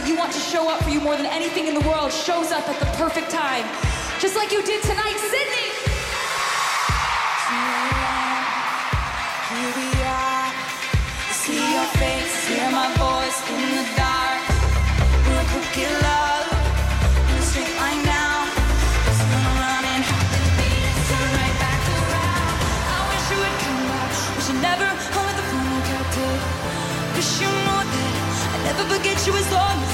that you want to show up for you more than anything in the world shows up at the perfect time. Just like you did tonight, Sydney. Here we are. See your face, hear my voice in the dark. We're cooking love in straight line. Just gonna run and right back around. I wish you would come back. Wish you never hung with the phone you I never forget you as long as.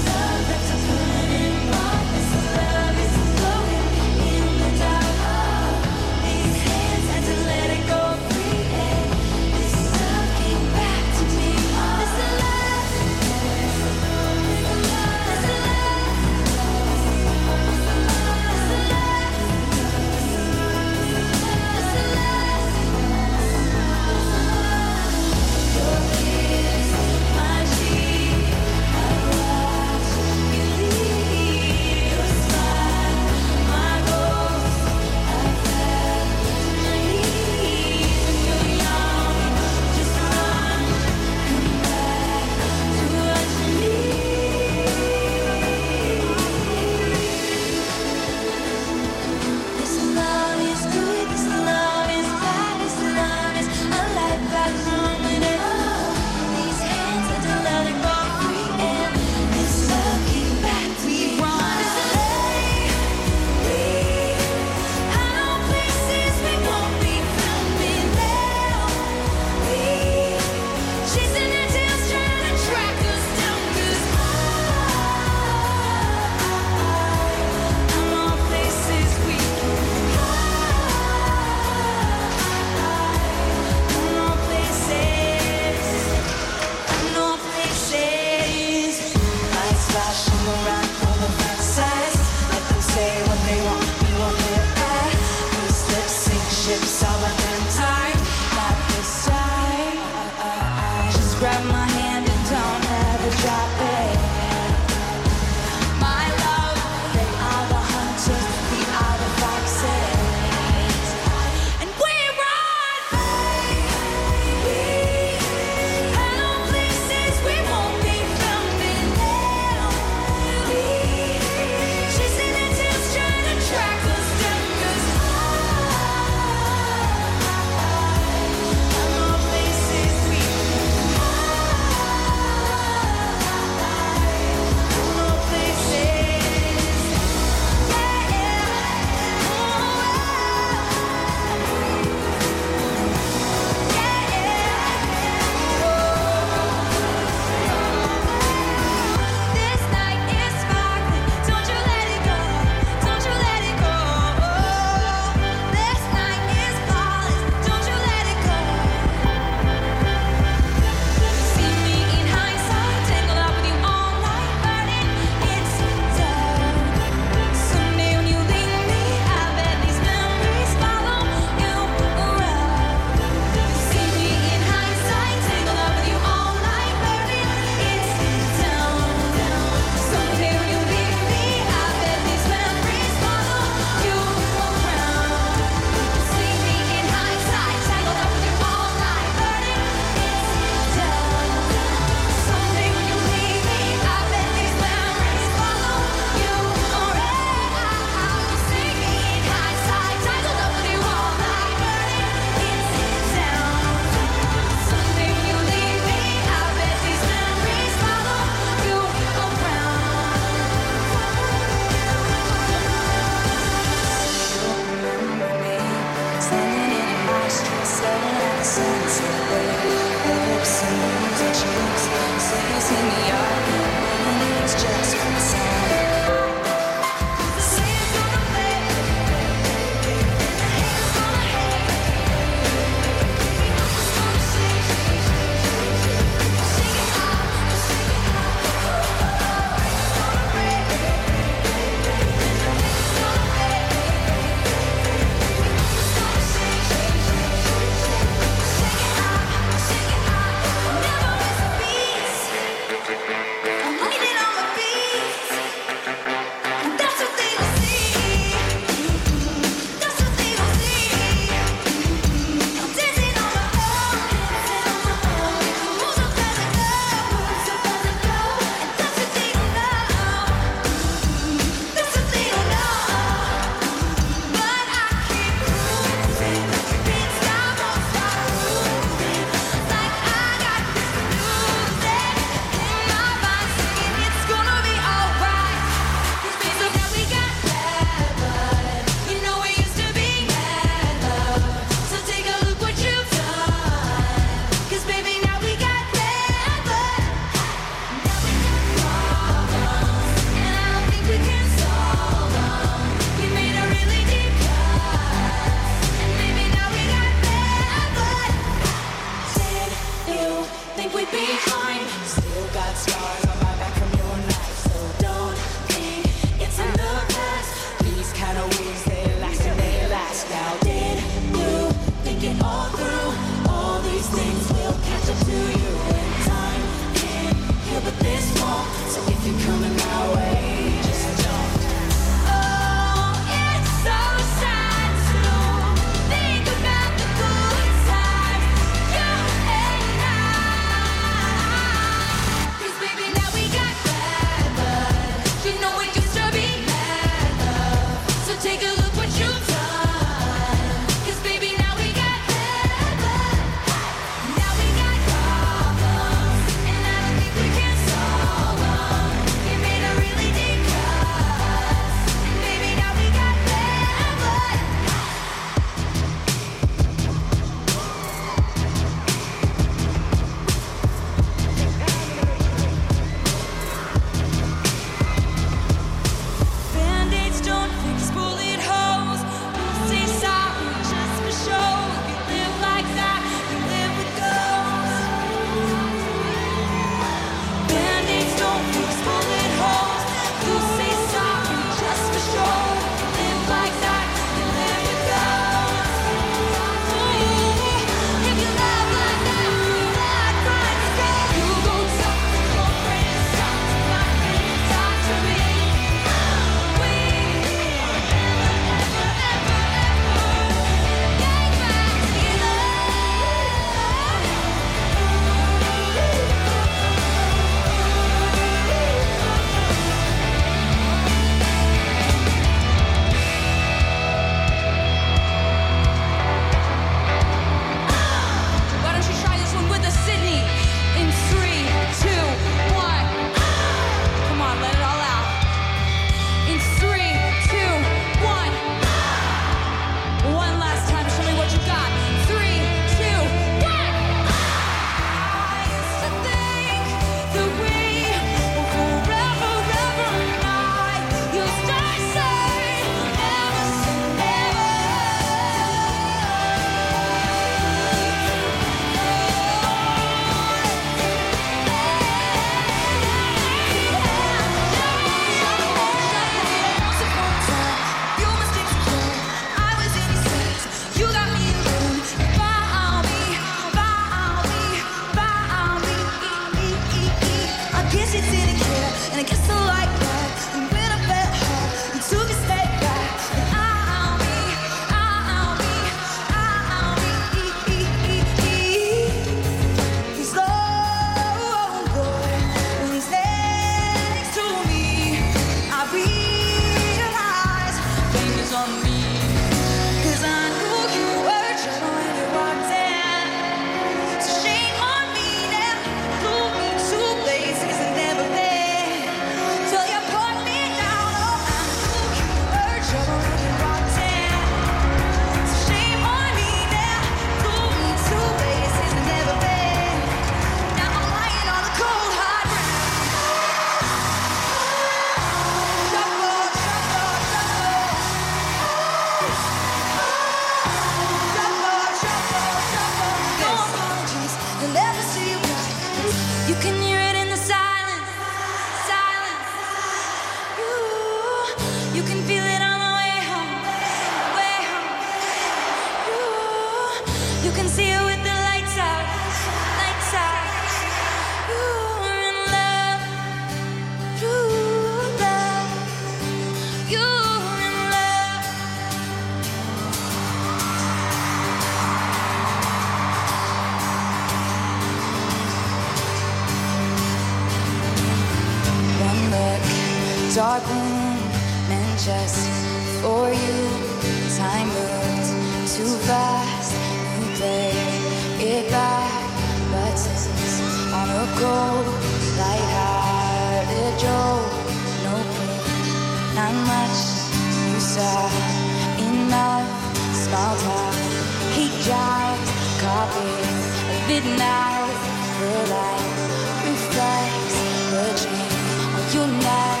Your neck.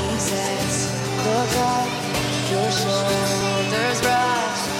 He says, Look up, your shoulders rush.